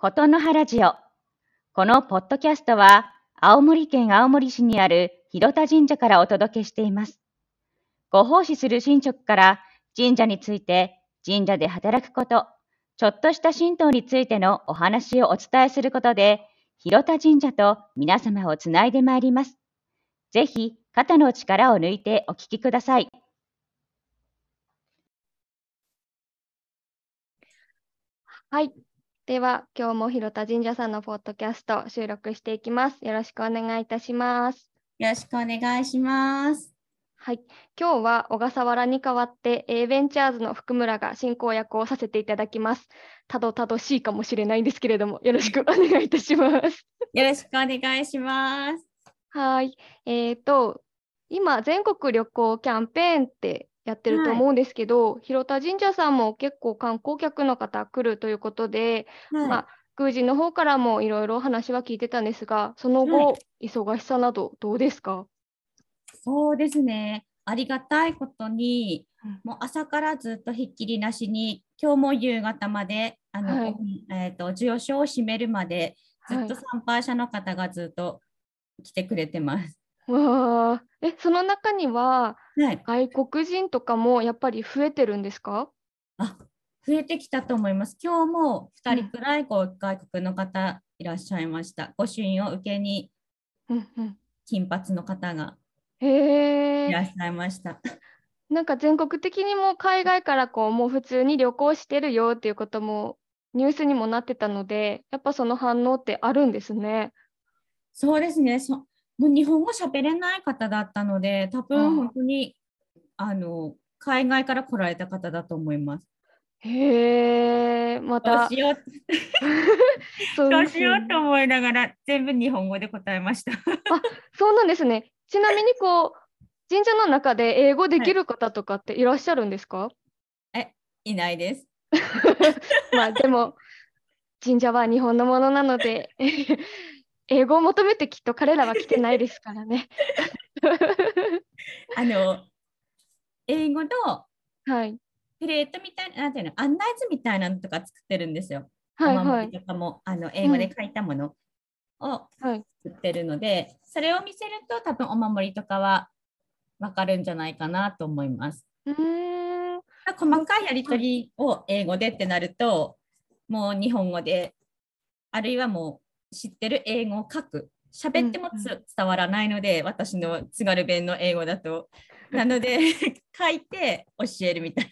ことの葉ラジオ。このポッドキャストは、青森県青森市にある広田神社からお届けしています。ご奉仕する神職から神社について、神社で働くこと、ちょっとした神道についてのお話をお伝えすることで、広田神社と皆様をつないでまいります。ぜひ、肩の力を抜いてお聞きください。はい。では、今日も広田神社さんのポッドキャスト収録していきます。よろしくお願いいたします。よろしくお願いします。はい。今日は小笠原に代わって A ベンチャーズの福村が進行役をさせていただきます。たどたどしいかもしれないんですけれども、よろしくお願いいたします。よろしくお願いします。はい。えっ、と、今、全国旅行キャンペーンってやってるとはい。思うんですけど、広田神社さんも結構観光客の方来るということで、はい。まあ、宮司の方からもいろいろお話は聞いてたんですが、その後、は忙しさなどどうですか？そうですね。ありがたいことに、うん。もう朝からずっとひっきりなしに、今日も夕方まで、あの、はい。えっ、と、授与所を閉めるまで、ずっとは参拝者の方がずっと来てくれてます。わあ、え、その中にははい。外国人とかもやっぱり増えてるんですか？あ、増えてきたと思います。今日も2人くらいこう外国の方いらっしゃいました。御朱印を受けにうんうん。金髪の方がへえ、いらっしゃいました。なんか全国的にも海外からこうもう普通に旅行してるよっていうこともニュースにもなってたので、やっぱその反応ってあるんですね。そうですね。そもう日本語喋れない方だったので、多ああ分本当にあの海外から来られた方だと思います。へえ、まどうたしよう、そうどうしようと思いながら全部日本語で答えました。そうなんですね。ちなみにこう神社の中で英語できる方とかっていらっしゃるんですか、いないです。まあでも神社は日本のものなので英語を求めてきっと彼らは来てないですからね。あの英語のはいプレートみたいな、なんていうの、案内図みたいなのとか作ってるんですよ。はいはお守いりとかもあの英語で書いたものをはい。作ってるので、それを見せると多分お守りとかはわかるんじゃないかなと思います。うーん細かいやり取りを英語でってなると、もう日本語で、あるいはもう知ってる英語を書く。喋っても伝わらないので、私の津軽弁の英語だと。なので、書いて教えるみたい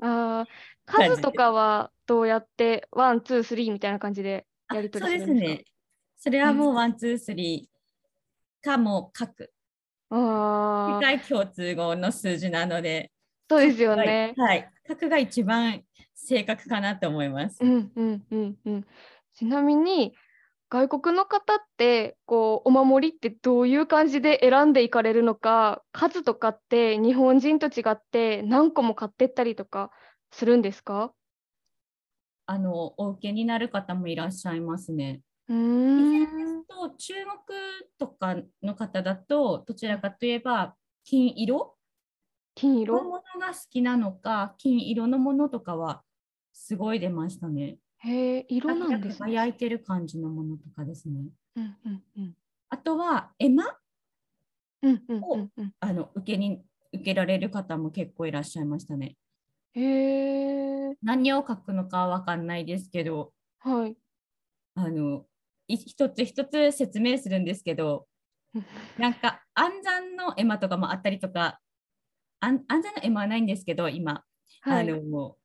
な。あ数とかはどうやって one two three みたいな感じでやり取そうりるんですか？ですすね。それはもう one, two, three かもう書く。ああ世界共通語の数字なので、そうですよね。はい。書くが一番正確かなと思いますう。んうんうんうん。ちなみに外国の方ってこうお守りってどういう感じで選んでいかれるのか数とかって日本人と違って何個も買ってったりとかするんですか？あの、お受けになる方もいらっしゃいますね。うんすと中国とかの方だとどちらかといえば金色？の金色？ものが好きなのか金色のものとかはすごい出ましたね。へえ色なんですね。輝いてる感じのものとかですね。うんうんうんあとは絵馬うんうんうんうんあの受けに受けられる方も結構いらっしゃいましたね。へえ何を書くのかわかんないですけどはい。あのい一つ一つ説明するんですけど なんか暗算の絵馬とかもあったりとか、暗暗算の絵馬はないんですけど、今、はい。あの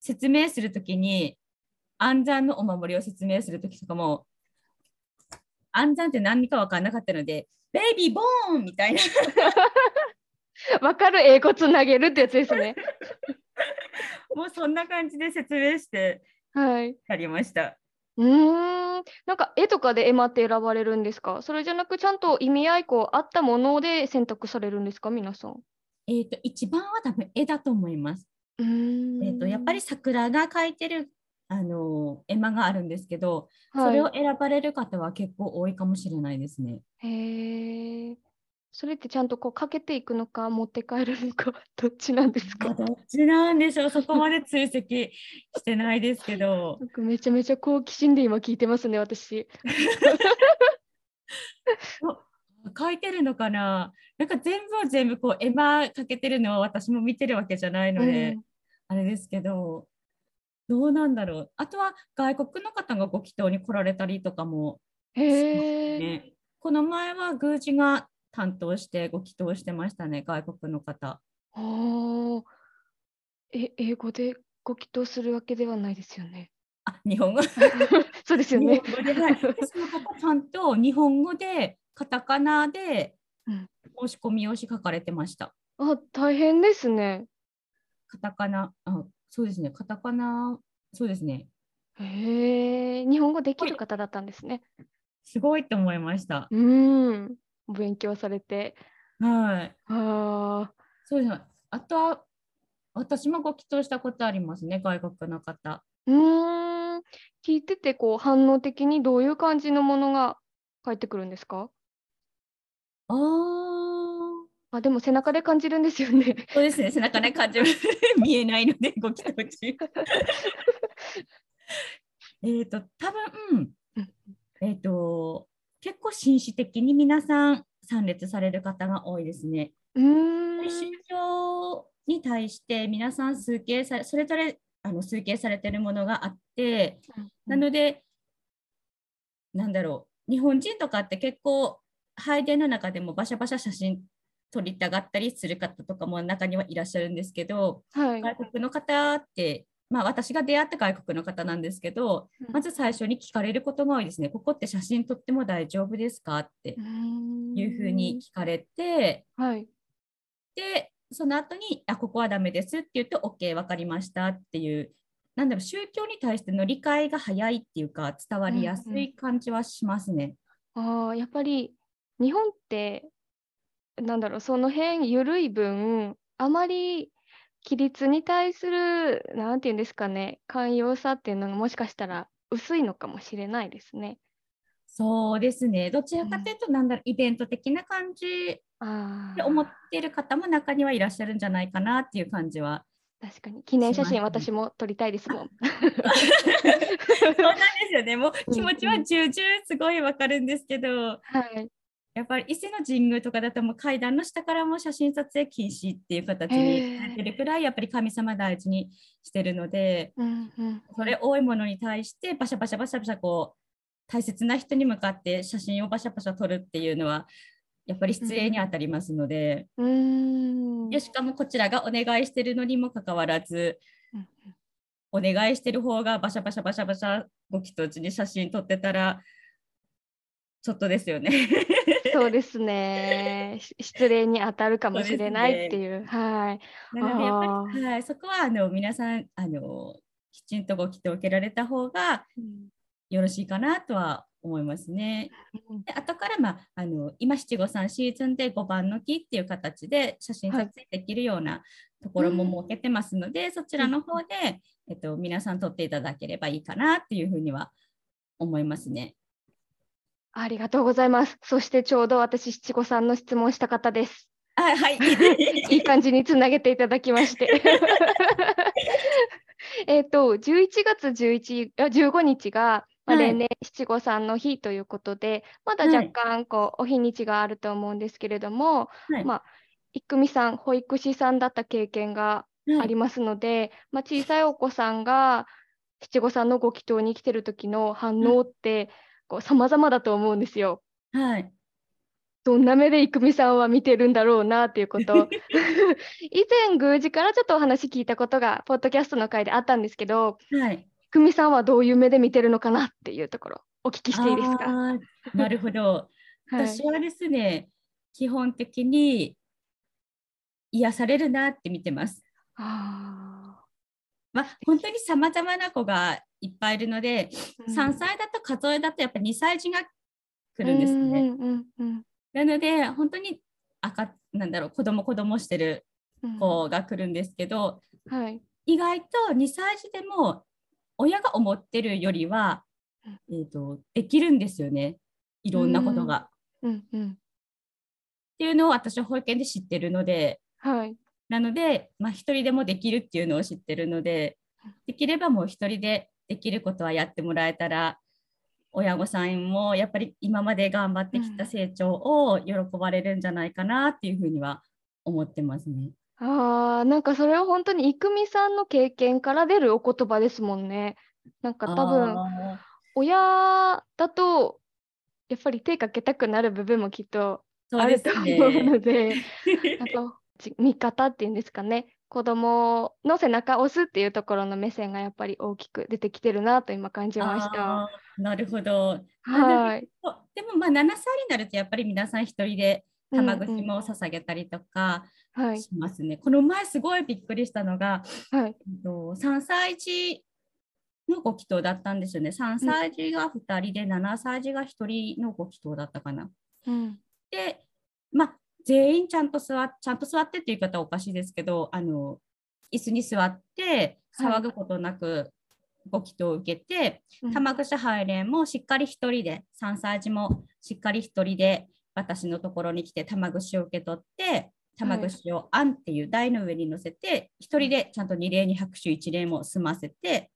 説明するときに、暗算のお守りを説明するときとかも、暗算って何か分かんなかったので、ベイビーボーンみたいな、わかる英語つなげるってやつですね。もうそんな感じで説明してはい。やりました。うーん。なんか絵とかで絵馬って選ばれるんですか？それじゃなくちゃんと意味合いこうあったもので選択されるんですか？皆さん。えっ、と、一番は多分絵だと思います。うーん。えっ、と、やっぱり桜が描いてるあの絵馬があるんですけど、そはい。れを選ばれる方は結構多いかもしれないですね。へえ。それってちゃんとこうかけていくのか持って帰るのかどっちなんですか？あどっちなんでしょう。そこまで追跡してないですけど。めちゃめちゃ好奇心で今聞いてますね私。書いてるのかな？なんか全部を全部こう絵馬かけてるのは私も見てるわけじゃないので、うん。あれですけどどうなんだろうあとは外国の方がご祈祷に来られたりとかもへえ、ね、この前は宮司が担当してご祈祷してましたね外国の方。あーえ英語でご祈祷するわけではないですよね。あ日本語？そうですよね。はい、でその方ちゃんと日本語でカタカナでうん申し込み用紙書かれてました。あ大変ですね。カタカナ、あそうですね、カタカナ、そうですね、へえ日本語できる方だったんですね。すごいと思いました。うん勉強されて。はい。あそうですね。あとは、私もご祈祷したことありますね、外国の方。ーうーん聞いててこう反応的にどういう感じのものが返ってくるんですか？ああ、あでも背中で感じるんですよね。そうですね、背中で感じる 見えないので、ご祈祷中。えっと、多分うんえっと、結構紳士的に皆さん参列される方が多いですね。うーん宗教に対して皆さん数形され、それぞれあの数形されているものがあって、なので、なんだろう、日本人とかって結構、拝殿の中でもバシャバシャ写真撮りたがったりする方とかも中にはいらっしゃるんですけど、はい、外国の方って、まあ、私が出会った外国の方なんですけど、うんまず最初に聞かれることが多いですね。ここって写真撮っても大丈夫ですかっていうふうに聞かれて、はい。で、その後に、あ、ここはダメですって言うと、OK、わかりましたっていう、なんだろう、宗教に対しての理解が早いっていうか、伝わりやすい感じはしますね。ああ、やっぱり日本って、なんだろう、その辺緩い分、あまり規律に対する、なんていうんですかね、寛容さっていうのがもしかしたら薄いのかもしれないですね。そうですね。どちらかというと、なんだろう、イベント的な感じああ、で思ってる方も中にはいらっしゃるんじゃないかなっていう感じは。確かに。記念写真、私も撮りたいですもん。そうなんですよね。もう気持ちは重々すごいわかるんですけど、はい。やっぱり伊勢の神宮とかだともう階段の下からも写真撮影禁止っていう形になってるくらいやっぱり神様大事にしてるので、うんうん、それ多いものに対してバシャバシャバシャバシャこう大切な人に向かって写真をバシャバシャ撮るっていうのはやっぱり失礼に当たりますので、うーん。でしかもこちらがお願いしてるのにもかかわらずうんお願いしてる方がバシャバシャバシャバシャご祈祷地に写真撮ってたらちょっとですよね。そうですね。し失礼に当たるかもしれないっていう。はい。なのでやっぱあり、はい、そこはあの皆さんあのきちんとご祈祷を受けられた方がうんよろしいかなとは思いますね。で後から、まあ、あの今七五三シーズンで5番の木っていう形で写真撮影できるようなところも設けてますので、そちらの方で、えっと、皆さん撮っていただければいいかなっていうふうには思いますね。ありがとうございます。そしてちょうど私、七五三の質問した方です。あはい。いい感じにつなげていただきまして。えっと、11月11あ15日が、まあ、はい例年七五三の日ということで、まだはい若干こう、お日にちがあると思うんですけれども、はいまあ、郁美さん、保育士さんだった経験がはいありますので、まあ、小さいお子さんが七五三のご祈祷に来てる時の反応って、こう様々だと思うんですよ。はい。どんな目で郁美さんは見てるんだろうなっていうことを 以前宮司からちょっとお話聞いたことがポッドキャストの回であったんですけどはい。郁美さんはどういう目で見てるのかなっていうところお聞きしていいですか、なるほど。はい私はですね、基本的に癒されるなって見てます。あまあ、本当にさまざまな子がいっぱいいるので、ー3歳だと数えだとやっぱ2歳児が来るんですね。うんうんうんなので、本当に赤なんだろう子供子供してるうん子が来るんですけど、はい意外と2歳児でも親が思ってるよりは、うんえー、とできるんですよね。いろんなことが。うんうんっていうのを私は保育園で知ってるので、はい。なので、まあ、一人でもできるっていうのを知ってるので、できればもう一人でできることはやってもらえたら、親御さんもやっぱり今まで頑張ってきた成長を喜ばれるんじゃないかなっていうふうには思ってますね。ああ、なんかそれは本当に郁美さんの経験から出るお言葉ですもんね。なんか多分、あ親だと、やっぱり手かけたくなる部分もきっとーあると思うのね。で、なんかち味方っていうんですかね、子供の背中を押すっていうところの目線がやっぱり大きく出てきてるなと今感じました。なるほど。はい。でもまあ7歳になるとやっぱり皆さん一人で玉串も捧げたりとかはい。しますね。この前すごいびっくりしたのが、はい。えっと3歳児のご祈祷だったんですよね。3歳児が2人で7歳児が1人のご祈祷だったかな。うん。で、まあ、全員ちゃんと座っちゃんと座ってっていう言い方はおかしいですけど、あの椅子に座って騒ぐことなくご祈祷を受けて、うん。玉串拝礼もしっかり一人で、3歳児もしっかり一人で私のところに来て玉串を受け取って、玉串をあんっていう台の上に乗せて、一人でちゃんと二礼に拍手一礼も済ませて、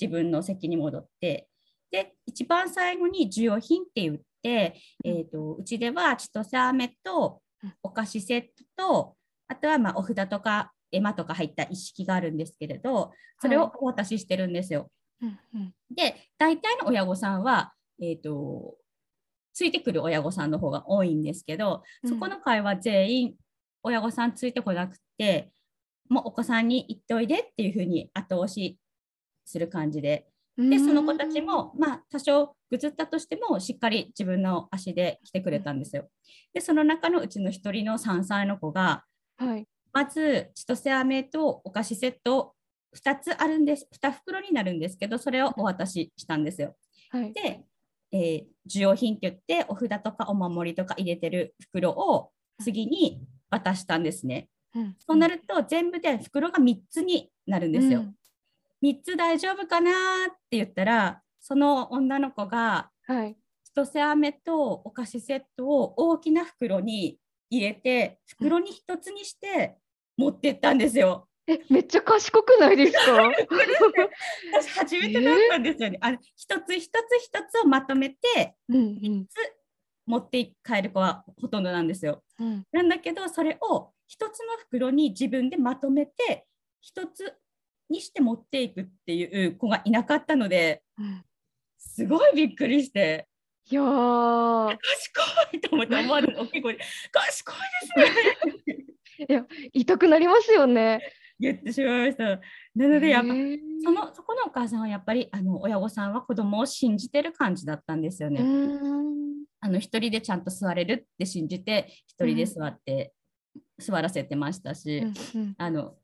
自分の席に戻って、で、一番最後に授与品って言って、うん。えー、とうちでは千歳飴とうんお菓子セットと、あとはまあお札とか絵馬とか入った一式があるんですけれど、それをお渡ししてるんですよ。うんうん。で、大体の親御さんは、えー、とついてくる親御さんの方が多いんですけど、そこの会は全員親御さんついてこなくて、もうお子さんに行っておいでっていうふうに後押しする感じで、で、その子たちも、まあ、多少ぐずったとしても、しっかり自分の足で来てくれたんですよ。で、その中のうちの一人の3歳の子が、はい。まず、千歳飴とお菓子セット2つあるんです、2袋になるんですけど、それをお渡ししたんですよ。はい。で、えー授与品って言って、お札とかお守りとか入れてる袋を次に渡したんですね。うんそうなると、全部で袋が3つになるんですよ。うん3つ大丈夫かなって言ったら、その女の子が、はい。千歳飴とお菓子セットを大きな袋に入れて、袋に1つにして持ってったんですよ。え、めっちゃ賢くないですか？私初めてだったんですよね。あの一つ一つ一つをまとめてうんうん持って帰る子はほとんどなんですよ。うん。なんだけどそれを一つの袋に自分でまとめて一つにして持っていくっていう子がいなかったのでうんすごいびっくりしていやー、賢いと思って思わぬ大きい声で賢いですね いや、痛くなりますよね。言ってしまいました。なのでやっぱそのそこのお母さんはやっぱりあの親御さんは子供を信じてる感じだったんですよね。あの一人でちゃんと座れるって信じて一人で座って、座らせてましたし、うんうんあの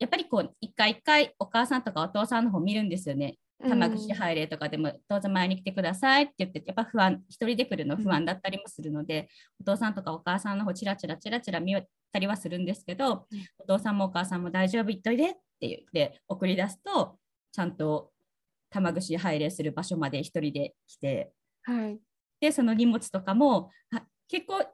やっぱりこう一回一回お母さんとかお父さんの方見るんですよね。玉串拝礼とかでもどうぞ前に来てくださいって言ってやっぱ不安一人で来るの不安だったりもするので、お父さんとかお母さんの方チラチラチラチラ見たりはするんですけど、うんお父さんもお母さんも大丈夫行っといでって言って送り出すとちゃんと玉串拝礼する場所まで一人で来てはい。でその荷物とかもあ結構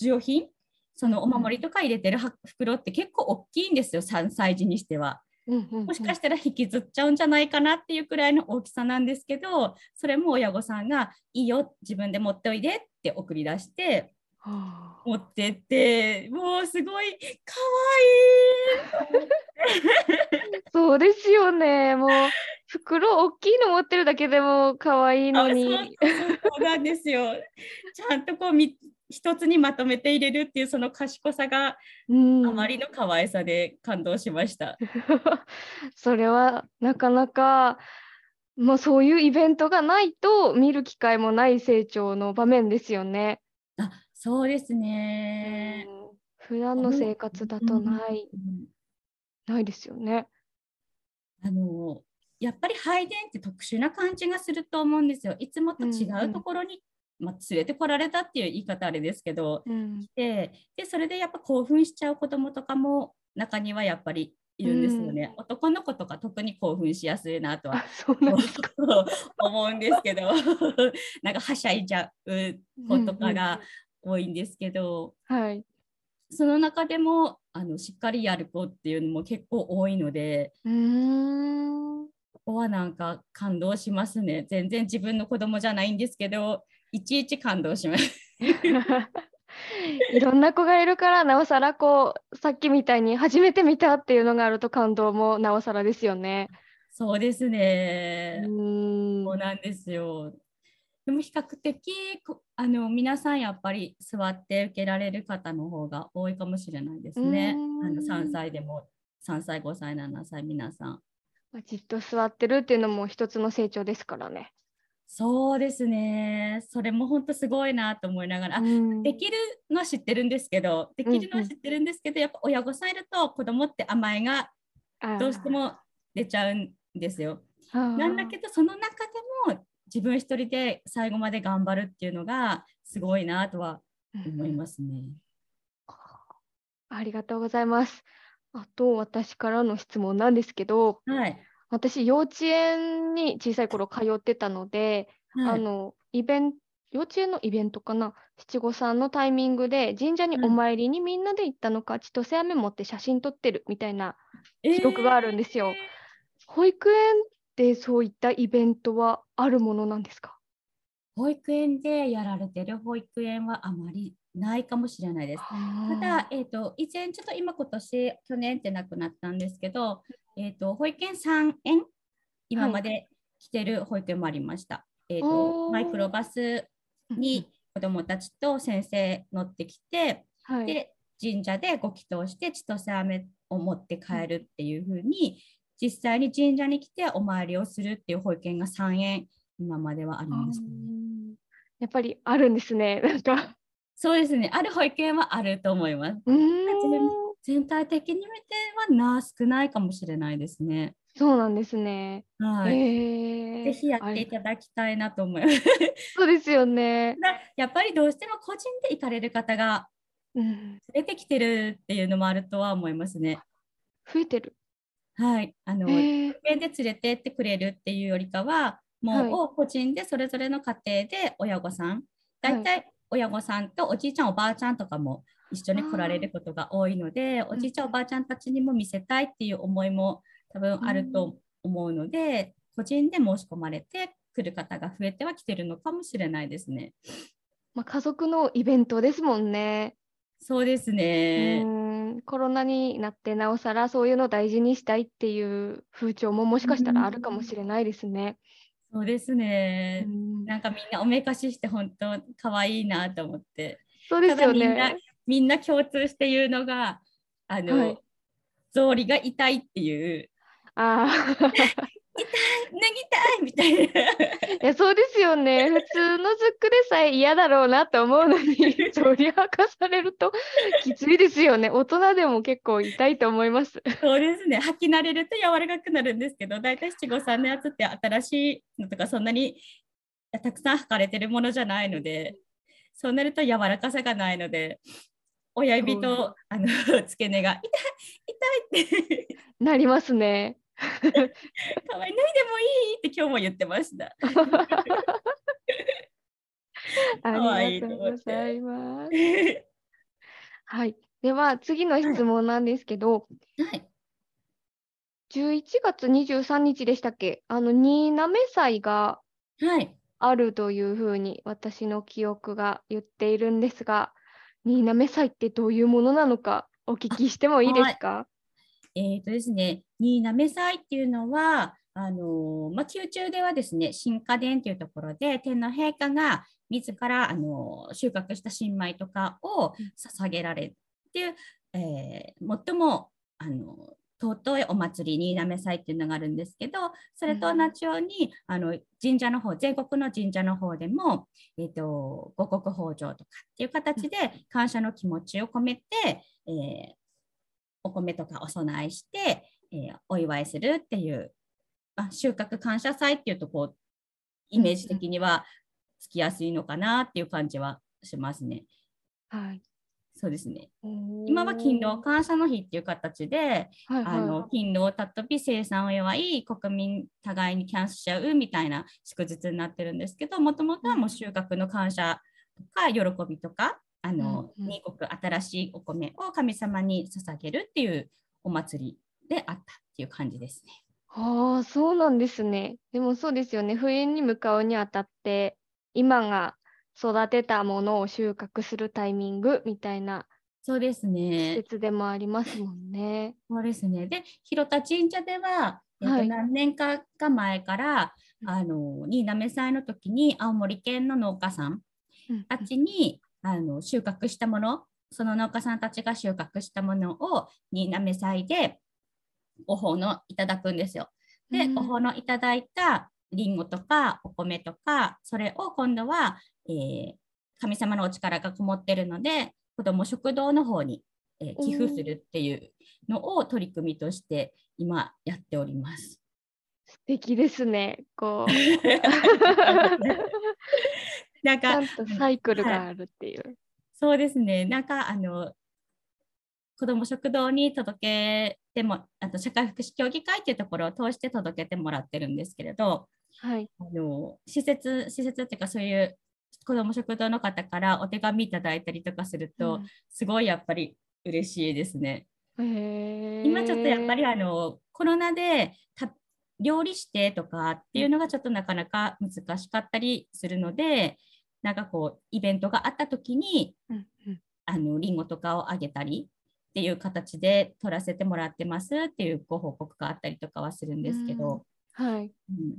需要品そのお守りとか入れてるは袋って結構大きいんですよ3歳児にしては。もしかしたら引きずっちゃうんじゃないかなっていうくらいの大きさなんですけどそれも親御さんが「いいよ自分で持っておいで」って送り出してはあ持ってってもうすごいかわいいそうですよね。もう袋大きいの持ってるだけでも可愛いのに。そうなんですよ。ちゃんとこうみ一つにまとめて入れるっていうその賢さがうんあまりの可愛さで感動しました。それはなかなか、まあ、そういうイベントがないと見る機会もない成長の場面ですよね。あそうですね。うん普段の生活だとない、うんないですよね。あのやっぱり拝殿って特殊な感じがすると思うんですよ。いつもと違うところに、まあ、連れてこられたっていう言い方あれですけど、うん、ででそれでやっぱ興奮しちゃう子どもとかも中にはやっぱりいるんですよね。男の子とか特に興奮しやすいなとは。思うんですけどなんかはしゃいじゃう子とかが多いんですけど、はい。その中でもあのしっかりやる子っていうのも結構多いので、うーん。ここはなんか感動しますね。全然自分の子供じゃないんですけど、いちいち感動します。いろんな子がいるからなおさらこうさっきみたいに初めて見たっていうのがあると感動もなおさらですよね。そうですうね。ーんそうなんですよ。でも比較的こあの皆さんやっぱり座って受けられる方の方が多いかもしれないですね。あのうーん3歳でも3歳、5歳、7歳皆さん。まあじっと座ってるっていうのも一つの成長ですからね。そうですね。それも本当すごいなと思いながら、あうんできるのは知ってるんですけど、できるのは知ってるんですけど、やっぱ親御さんいると子供って甘えがどうしても出ちゃうんですよ。なんだけどその中でも自分一人で最後まで頑張るっていうのがすごいなとは思いますね。ありがとうございます。あと私からの質問なんですけど、はい。私幼稚園に小さい頃通ってたので、はい、あのイベン幼稚園のイベントかな？七五三のタイミングで神社にお参りにみんなで行ったのか、千歳飴持って写真撮ってるみたいな記録があるんですよ。保育園でそういったイベントはあるものなんですか？保育園でやられてる。保育園はあまりないかもしれないです。ただ、えー、と以前ちょっと今今年去年ってなくなったんですけど、えー、と保育園3園？今まで来てる保育園もありました。えー、おーとマイクロバスに子どもたちと先生乗ってきて、はい、で神社でご祈祷して千歳飴を持って帰るっていう風に、実際に神社に来てお参りをするっていう保育園が3園今まではあります、ね。うんやっぱりあるんですね。なんかそうですね。ある保育園はあると思います。うーん全体的に見てはな少ないかもしれないですね。そうなんですね。はい。へえぜひやっていただきたいなと思います。そうですよね。だ やっぱりどうしても個人で行かれる方がうん、出てきてるっていうのもあるとは思いますね。増えてる。はい。あの、へえ保園で連れてってくれるっていうよりかは、はいもう個人でそれぞれの家庭で親御さん、大体親御さんとおじいちゃん、おばあちゃんとかも一緒に来られることが多いので、おじいちゃん、おばあちゃんたちにも見せたいっていう思いも多分あると思うので、個人で申し込まれて来る方が増えてはきてるのかもしれないですね。まあ、家族のイベントですもんね。そうですうね。んコロナになってなおさらそういうのを大事にしたいっていう風潮ももしかしたらあるかもしれないですね。そうですねう。んなんかみんなおめかしして本当可愛いなと思って。そうですよね。みんな共通して言うのが、あの、はい草履が痛いっていう、ああ。脱ぎたいみたいな。いやそうですよね。普通のズックでさえ嫌だろうなと思うのに、そり履かされるときついですよね。大人でも結構痛いと思います。そうですね。履き慣れると柔らかくなるんですけど、大体七五三のやつって新しいのとかそんなにたくさん履かれてるものじゃないので、そうなると柔らかさがないので、親指とあの 付け根が痛い痛いって、なりますね。かわいい、脱いでもいいって今日も言ってました。ありがとうと思ってございます。はい。では次の質問なんですけど、はい。11月23日でしたっけ？あの、新滑祭がはい。あるというふうに私の記憶が言っているんですが、新滑祭ってどういうものなのかお聞きしてもいいですか？えーとですね、新滑祭っていうのは、あのーまあ、宮中ではですね、新家殿というところで、天皇陛下が自ら、あのー収穫した新米とかを捧げられるっていう、えー最も、あのー尊いお祭り、新滑祭っていうのがあるんですけど、それと同じように、あの神社の方、全国の神社の方でも、えー、と五穀豊穣とかっていう形で感謝の気持ちを込めて、えーお米とかお供えして、えーお祝いするっていう、あ収穫感謝祭っていうとこうイメージ的にはつきやすいのかなっていう感じはしますね。はい。そうですね。今は勤労感謝の日っていう形で、はいあのは勤労をたっとび生産を祝い国民互いに感謝し合うみたいな祝日になってるんですけどもともとはもう収穫の感謝とか喜びとかあの、うんうん二国新しいお米を神様に捧げるっていうお祭りであったっていう感じですね。ああ、そうなんですね。でもそうですよね。冬に向かうにあたって、今が育てたものを収穫するタイミングみたいなそうです季ね。節でもありますもんね。そうですね。で、広田神社では、えっとはい何年かか前から、うんあの、新滑祭の時に青森県の農家さんうんたちに、あの収穫したもの、その農家さんたちが収穫したものを新滑祭でお奉納いただくんですよ。で、うんお奉納いただいたりんごとかお米とか、それを今度は、えー神様のお力がこもってるので、子ども食堂の方に、えー寄付するっていうのを取り組みとして今やっております。素敵ですね。こう、なんかサイクルがあるっていう。そうですね。なんかあの子ども食堂に届けてもあと社会福祉協議会っていうところを通して届けてもらってるんですけれど、はい。あの施設施設っていうかそういう子ども食堂の方からお手紙いただいたりとかすると、すごいやっぱり嬉しいですね。今ちょっとやっぱりあのコロナでた料理してとかっていうのがちょっとなかなか難しかったりするので、なんかこうイベントがあった時にうんうんあのリンゴとかをあげたりっていう形で取らせてもらってますっていうご報告があったりとかはするんですけど、はい。うん。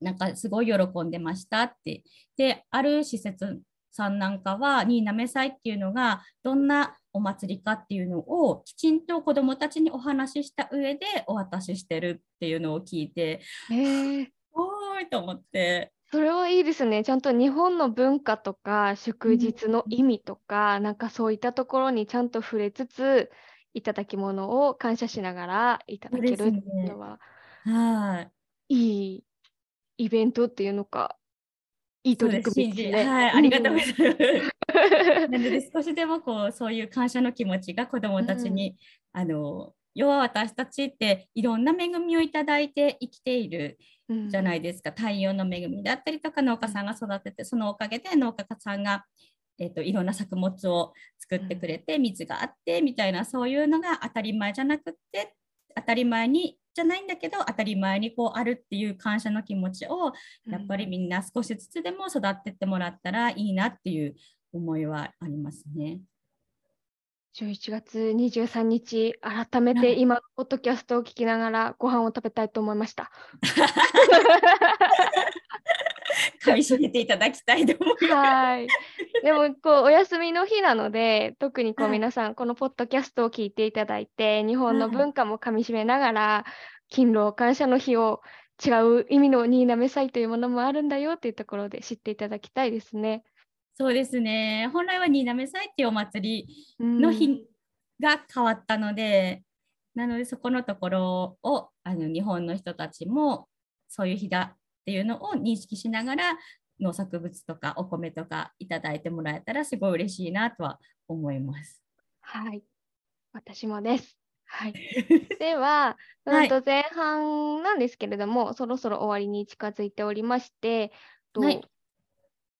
なんかすごい喜んでましたって。で、ある施設さんなんかは、新滑祭っていうのがどんなお祭りかっていうのをきちんと子どもたちにお話しした上でお渡ししてるっていうのを聞いて、へー。おーいと思って、それはいいですね。ちゃんと日本の文化とか祝日の意味とか、なんかそういったところにちゃんと触れつつ、いただき物を感謝しながらいただけるっていうのは、はい。いいイベントっていうのか、いい取り組みですね。はい、ありがとうございます。うん なので少しでもこうそういう感謝の気持ちが子どもたちに、あの要は私たちっていろんな恵みをいただいて生きているうん。じゃないですか、太陽の恵みだったりとか農家さんが育ててそのおかげで農家さんが、えー、といろんな作物を作ってくれて水があってみたいなそういうのが当たり前じゃなくって当たり前にじゃないんだけど当たり前にこうあるっていう感謝の気持ちをやっぱりみんな少しずつでも育ってってもらったらいいなっていう思いはありますね。11月23日、改めはいて今、ポッドキャストを聞きながらご飯を食べたいと思いました。噛み締めていただきたいと思います。はい。でも、こう、お休みの日なので、特にこう、はい皆さん、このポッドキャストを聞いていただいて、日本のはい文化もかみしめながら、勤労感謝の日を違う意味の新滑祭というものもあるんだよっていうところで知っていただきたいですね。そうですね本来は新滑祭っていうお祭りうんの日が変わったので、なのでそこのところをあの日本の人たちもそういう日だっていうのを認識しながら農作物とかお米とかいただいてもらえたらすごい嬉しいなとは思います。はい。私もです。はい。では、はいうんと前半なんですけれども、そろそろ終わりに近づいておりまして、とはい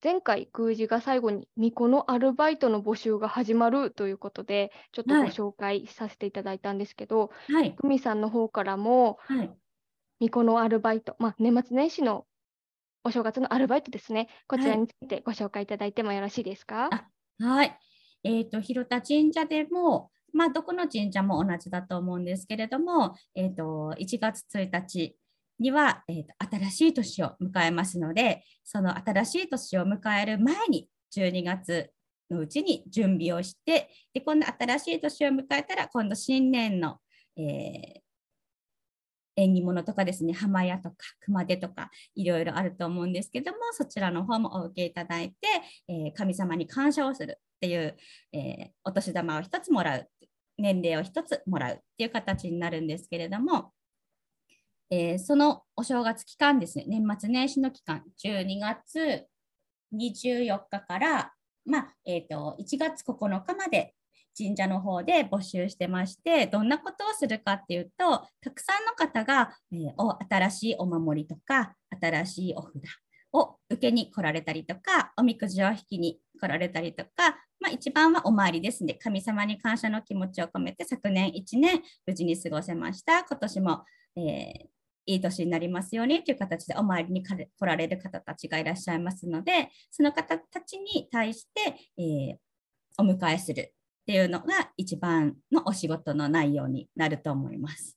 前回、宮司が最後に、巫女のアルバイトの募集が始まるということで、ちょっとごはい。紹介させていただいたんですけど、はい、久美さんの方からも、はい、巫女のアルバイト、まあ、年末年始のお正月のアルバイトですね、こちらについてご紹介いただいてもよろしいですか？あはい。えっ、と、広田神社でも、まあ、どこの神社も同じだと思うんですけれども、えっ、と、1月1日には、えー、新しい年を迎えますので、その新しい年を迎える前に、12月のうちに準備をして、で、今度新しい年を迎えたら、今度新年の、えー縁起物とかですね、浜屋とか熊手とかいろいろあると思うんですけども、そちらの方もお受けいただいて、えー神様に感謝をするっていう、えーお年玉を一つもらう、年齢を一つもらうっていう形になるんですけれども、えーそのお正月期間ですね、年末年始の期間、12月24日から、まあえー、と1月9日まで神社の方で募集してまして、どんなことをするかっていうと、たくさんの方が、えー新しいお守りとか、新しいお札を受けに来られたりとか、おみくじを引きに来られたりとか、まあ、一番はお参りですね。神様に感謝の気持ちを込めて、昨年1年無事に過ごせました。今年も、えー、いい年になりますようにという形でお参りに来られる方たちがいらっしゃいますので、その方たちに対して、えー、お迎えするっていうのが一番のお仕事の内容になると思います。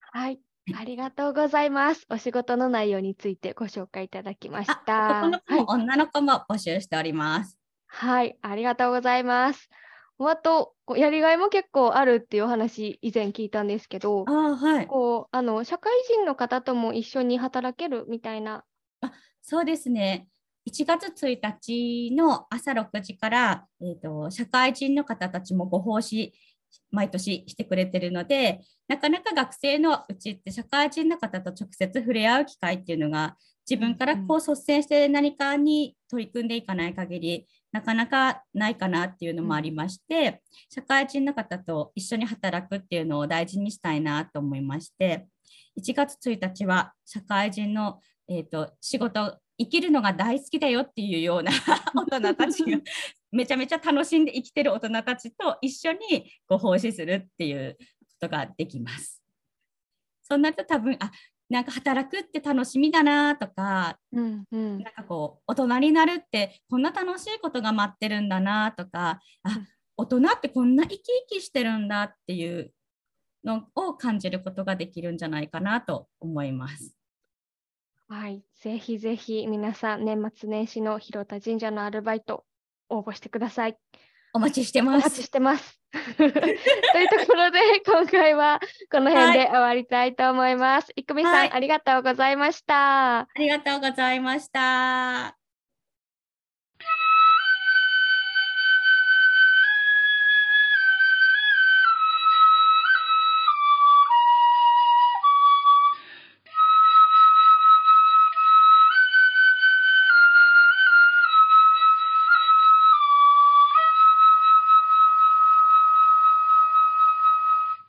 はい、ありがとうございます。お仕事の内容についてご紹介いただきました。男の子も女の子も募集しております。はい、ありがとうございます。あと、やりがいも結構あるっていうお話、以前聞いたんですけど、あはい、こうあの社会人の方とも一緒に働けるみたいな。あそうですね。1月1日の朝6時から、えーと、社会人の方たちもご奉仕毎年してくれてるのでなかなか学生のうちって社会人の方と直接触れ合う機会っていうのが自分からこう率先して何かに取り組んでいかない限りなかなかないかなっていうのもありまして、社会人の方と一緒に働くっていうのを大事にしたいなと思いまして1月1日は社会人の、えーと、仕事生きるのが大好きだよっていうような 大人たちがめちゃめちゃ楽しんで生きてる大人たちと一緒にご奉仕するっていうことができます。そうなると多分あなんか働くって楽しみだなとか、うんうん、なんかこう大人になるってこんな楽しいことが待ってるんだなとかあ大人ってこんな生き生きしてるんだっていうのを感じることができるんじゃないかなと思います。はい、ぜひぜひ皆さん年末年始の広田神社のアルバイト応募してください。お待ちしてます。お待ちしてます。というところで、今回はこの辺で終わりたいと思います。はい、いくみさん、はい、ありがとうございました。ありがとうございました。